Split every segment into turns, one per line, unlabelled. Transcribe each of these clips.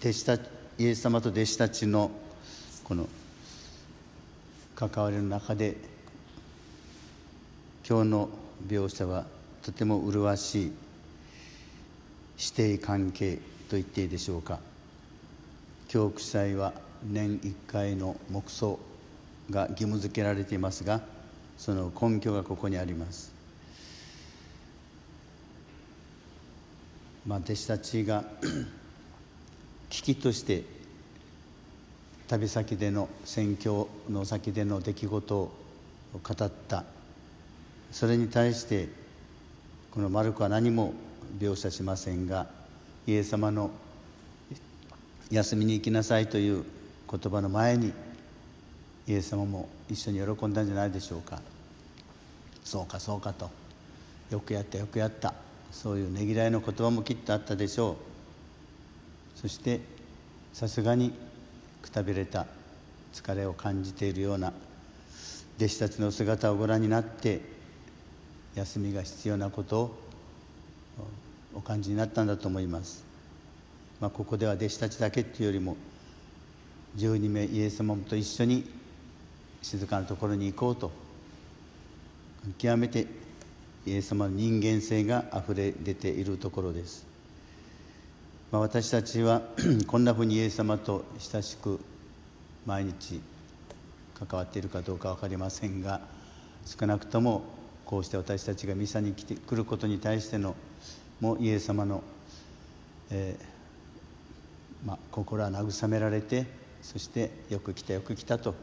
弟子たイエス様と弟子たちのこの関わりの中で今日の描写はとても麗しい師弟関係と言っていいでしょうか。教区祭は年1回の黙想が義務付けられていますがその根拠がここにあります。まあ弟子たちが危機として旅先での宣教の先での出来事を語った。それに対してこのマルコは何も描写しませんがイエス様の「休みに行きなさい」という言葉の前にイエス様も一緒に喜んだんじゃないでしょうか。そうかそうかと。よくやったよくやった。そういうねぎらいの言葉もきっとあったでしょう。そしてさすがにくたびれた疲れを感じているような弟子たちの姿をご覧になって休みが必要なことをお感じになったんだと思います、まあ、ここでは弟子たちだけっていうよりも12名イエス様と一緒に静かなところに行こうと極めてイエス様の人間性があふれ出ているところです、まあ、私たちは こんなふうにイエス様と親しく毎日関わっているかどうか分かりませんが少なくともこうして私たちがミサに来てくることに対してのもイエス様の、えーまあ、心は慰められてそしてよく来たよく来たと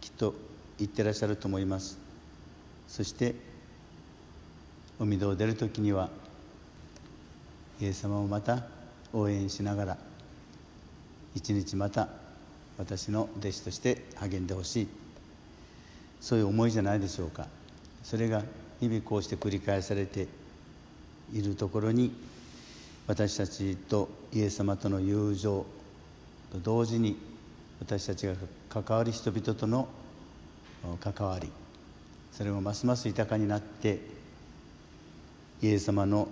きっと言ってらっしゃると思います。そして海戸を出る時にはイエス様をまた応援しながら一日また私の弟子として励んでほしい。そういう思いじゃないでしょうか。それが日々こうして繰り返されているところに私たちとイエス様との友情と同時に私たちが関わる人々との関わりそれもますます豊かになってイエス様の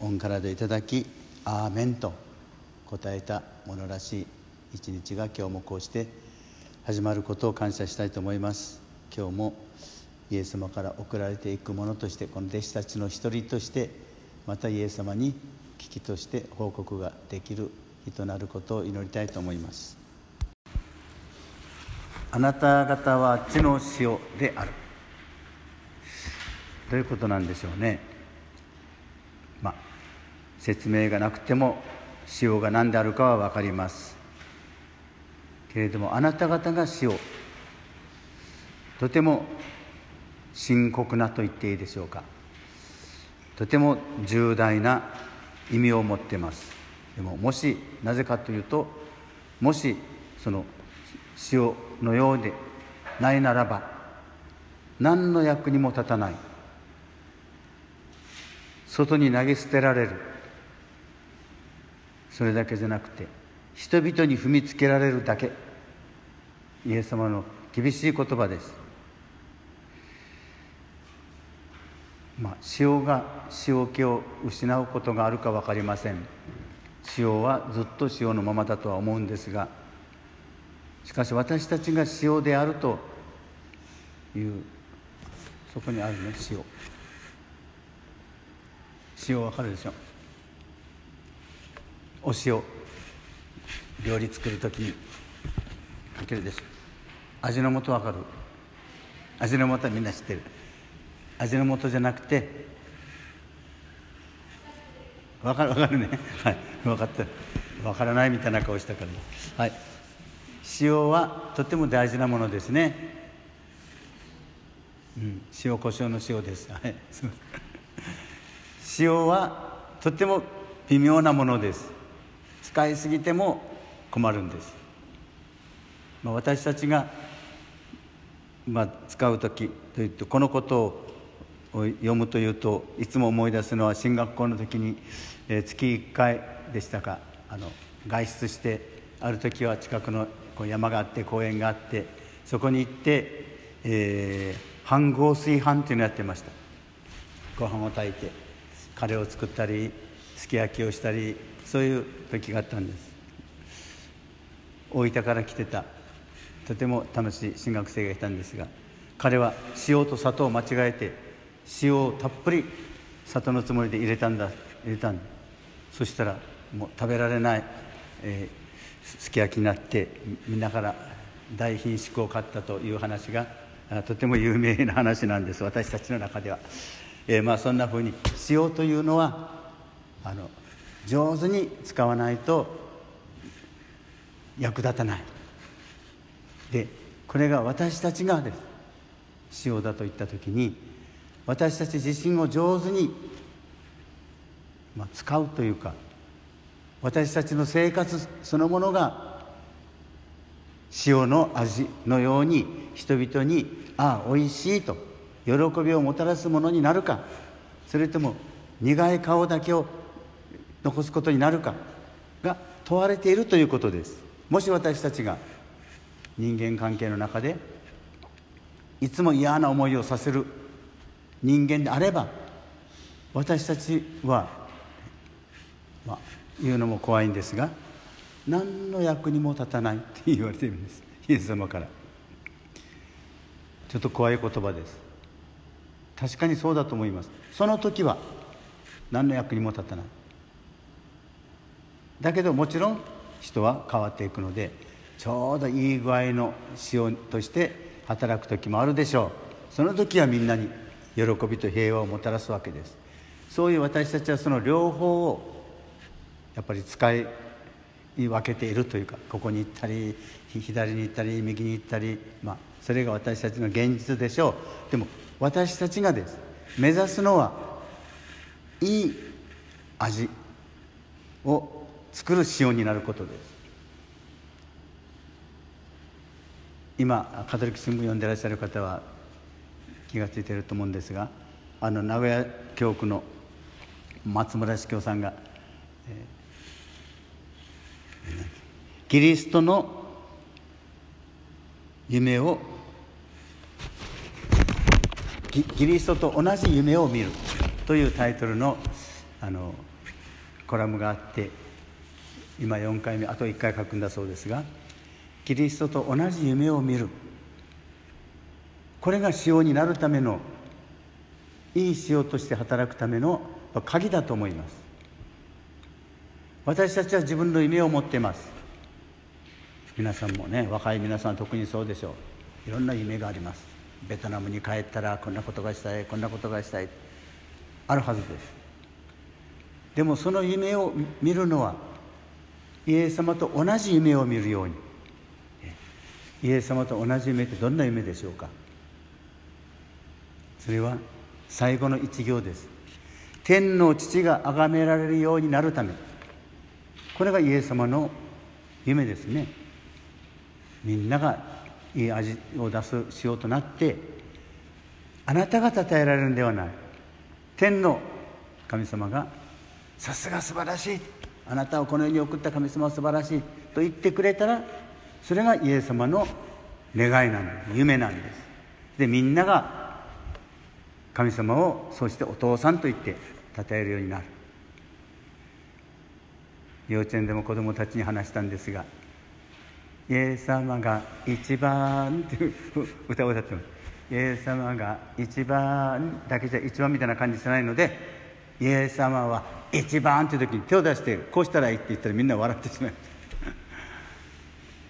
御体いただき「アーメン」と答えたものらしい一日が今日もこうして始まることを感謝したいと思います。今日もイエス様から送られていくものとしてこの弟子たちの一人としてまたイエス様に危機として報告ができる日となることを祈りたいと思います。あなた方は地の塩である。どういうことなんでしょうね。説明がなくても塩が何であるかは分かります。けれどもあなた方が塩とても深刻なと言っていいでしょうか。とても重大な意味を持ってます。でももしなぜかというともしその塩のようでないならば何の役にも立たない。外に投げ捨てられる。それだけじゃなくて人々に踏みつけられるだけ。イエス様の厳しい言葉です。まあ塩が塩気を失うことがあるか分かりません。塩はずっと塩のままだとは思うんですがしかし私たちが塩であるというそこにあるね塩塩わかるでしょお塩。料理作る時に。かけるでしょ。味の素わかる。味の素はみんな知ってる。味の素じゃなくて。わかるわかるね。はい。分かった。分からないみたいな顔したから。はい。塩はとても大事なものですね、うん、塩コショウの塩です、はい、塩はとても微妙なものです。使いすぎても困るんです、まあ、私たちが、まあ、使う時というとこのことを読むというといつも思い出すのは進学校の時に、えー、月1回でしたか。あの外出してある時は近くのこう山があって公園があってそこに行って、えー、飯合炊飯っていうのをやってました。ご飯を炊いてカレーを作ったりすき焼きをしたりそういう時があったんです。大分から来てた。とても楽しい新学生がいたんですが彼は塩と砂糖を間違えて塩をたっぷり砂糖のつもりで入れたんだ入れたんだ。そしたらもう食べられない、えー、すき焼きになってみんなから大品種を買ったという話がとても有名な話なんです。私たちの中では、えー、まあそんなふうに塩というのはあの上手に使わないと役立たない。でこれが私たちがです。塩だと言った時に私たち自身を上手に、まあ、使うというか私たちの生活そのものが塩の味のように人々にああおいしいと喜びをもたらすものになるかそれとも苦い顔だけを残すことになるかが問われているということです。もし私たちが人間関係の中でいつも嫌な思いをさせる人間であれば私たちはまあ言うのも怖いんですが何の役にも立たないって言われているんです。イエス様から。ちょっと怖い言葉です。確かにそうだと思います。その時は何の役にも立たない。だけどもちろん人は変わっていくのでちょうどいい具合の塩として働く時もあるでしょう。その時はみんなに喜びと平和をもたらすわけです。そういう私たちはその両方をやっぱり使い分けているというかここに行ったり左に行ったり右に行ったり、まあ、それが私たちの現実でしょう。でも私たちがです。目指すのはいい味を作る塩になることです。今カトリック新聞読んでらっしゃる方は気が付いてると思うんですがあの名古屋教区の松村司教さんが、えー、キリストの夢をキリストと同じ夢を見るというタイトルのあのコラムがあって今4回目あと1回書くんだそうですがキリストと同じ夢を見る。これが塩になるためのいい塩として働くための鍵だと思います。私たちは自分の夢を持っています。皆さんもね若い皆さん特にそうでしょう。いろんな夢があります。ベトナムに帰ったらこんなことがしたいこんなことがしたい。あるはずです。でもその夢を見るのはイエス様と同じ夢を見るように。イエス様と同じ夢ってどんな夢でしょうか？それは最後の一行です。天の父が崇められるようになるため。これがイエス様の夢ですね。みんながいい味を出すしようとなってあなたが称えられるんではない。天の神様がさすが素晴らしい。あなたをこの世に送った神様は素晴らしいと言ってくれたらそれがイエス様の願いなんです。夢なんですでみんなが神様をそしてお父さんと言って称えるようになる。幼稚園でも子供たちに話したんですが「イエス様が一番」っていう歌を歌ってます。イエス様が一番だけじゃ一番みたいな感じじゃないのでイエス様は一番っていう時に手を出してこうしたらいいって言ったらみんな笑ってしまう。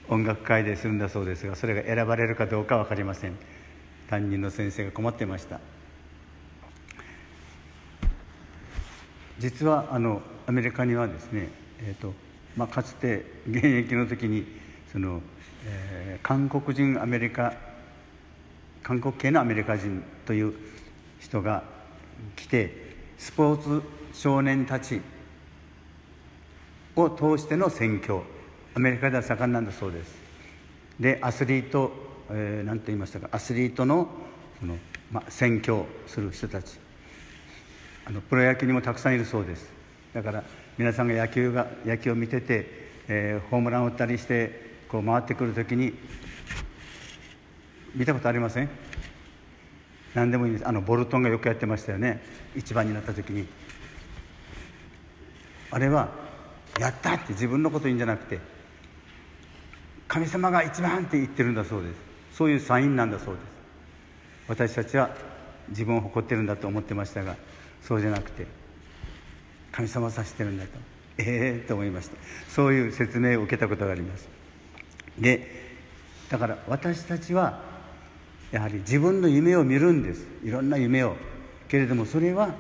音楽会でするんだそうですがそれが選ばれるかどうか分かりません。担任の先生が困ってました。実はあのアメリカにはですね、えーとまあ、かつて現役の時にその、えー、韓国人アメリカ韓国系のアメリカ人という人が来てスポーツ少年たちを通しての宣教。アメリカでは盛んなんだそうです。でアスリート何、えー、て言いましたか？アスリートのその、まあ、宣教する人たち。あのプロ野球にもたくさんいるそうです。だから皆さんが野球が野球を見てて、えー、ホームランを打ったりしてこう回ってくる時に見たことありません？何でもいいです。あのボルトンがよくやってましたよね。一番になった時に。あれはやったって自分のこと言うんじゃなくて神様が一番って言ってるんだそうです。そういうサインなんだそうです。私たちは自分を誇ってるんだと思ってましたがそうじゃなくて神様を指してるんだとええー、と思いました。そういう説明を受けたことがあります。でだから私たちはやはり自分の夢を見るんです。いろんな夢を。けれどもそれは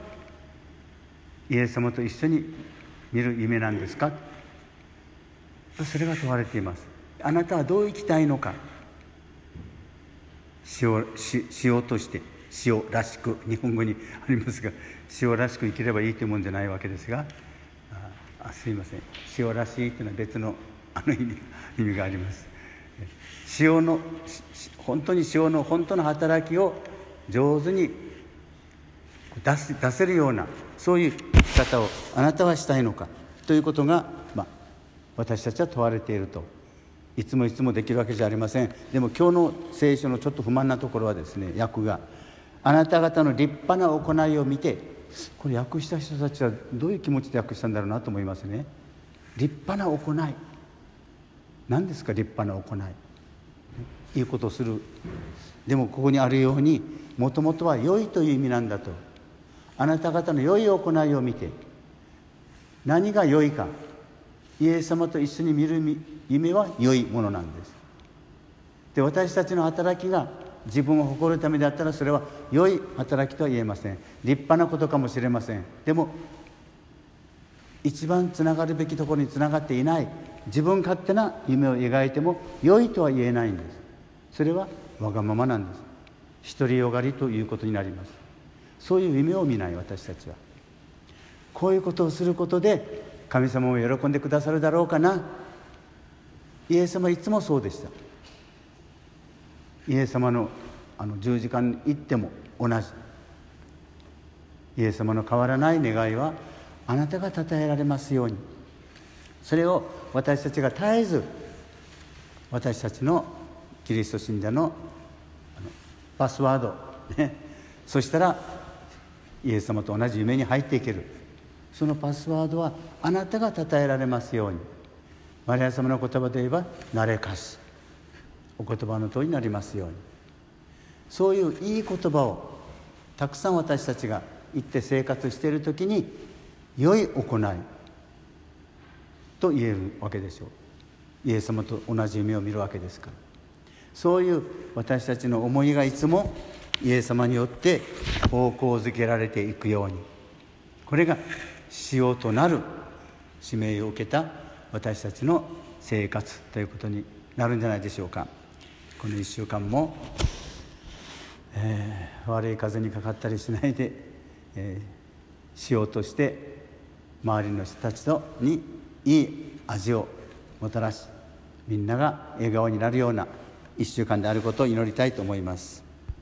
イエス様と一緒に見る夢なんですかそれが問われていますあなたはどう生きたいのか塩塩として塩らしく日本語にありますが塩らしく生きればいいというもんじゃないわけですがあすいません塩らしいというのは別のあの意味意味があります塩の本当に塩の本当の働きを上手に出す出せるようなそういうき方をあなたはしたいのかということが、まあ、私たちは問われていると。いつもいつもできるわけじゃありません。でも今日の聖書のちょっと不満なところはですね訳があなた方の立派な行いを見てこれ訳した人たちはどういう気持ちで訳したんだろうなと思いますね。立派な行い。何ですか立派な行い。いうことをする。でもここにあるようにもともとは良いという意味なんだと。あなた方の良い行いを見て何が良いかイエス様と一緒に見る夢は良いものなんです。で私たちの働きが自分を誇るためであったらそれは良い働きとは言えません。立派なことかもしれません。でも一番つながるべきところにつながっていない自分勝手な夢を描いても良いとは言えないんです。それはわがままなんです。独りよがりということになります。そういう夢を見ない私たちは。こういうことをすることで神様も喜んでくださるだろうかな。イエス様いつもそうでした。イエス様のあの十字架に行っても同じ。イエス様の変わらない願いはあなたが称えられますように。それを私たちが絶えず私たちのキリスト信者のパスワード、ね、そしたらイエス様と同じ夢に入っていける。そのパスワードはあなたが称えられますように。マリア様の言葉で言えば「慣れかし」お言葉の通りになりますように。そういういい言葉をたくさん私たちが言って生活している時に良い行い。と言えるわけでしょう。イエス様と同じ夢を見るわけですから。そういう私たちの思いがいつもイエス様によって方向づけられていくようにこれがしようとなる使命を受けた私たちの生活ということになるんじゃないでしょうかこの1週間も、えー、悪い風にかかったりしないで、えー、しようとして周りの人たちとにいい味をもたらしみんなが笑顔になるような1週間であることを祈りたいと思います。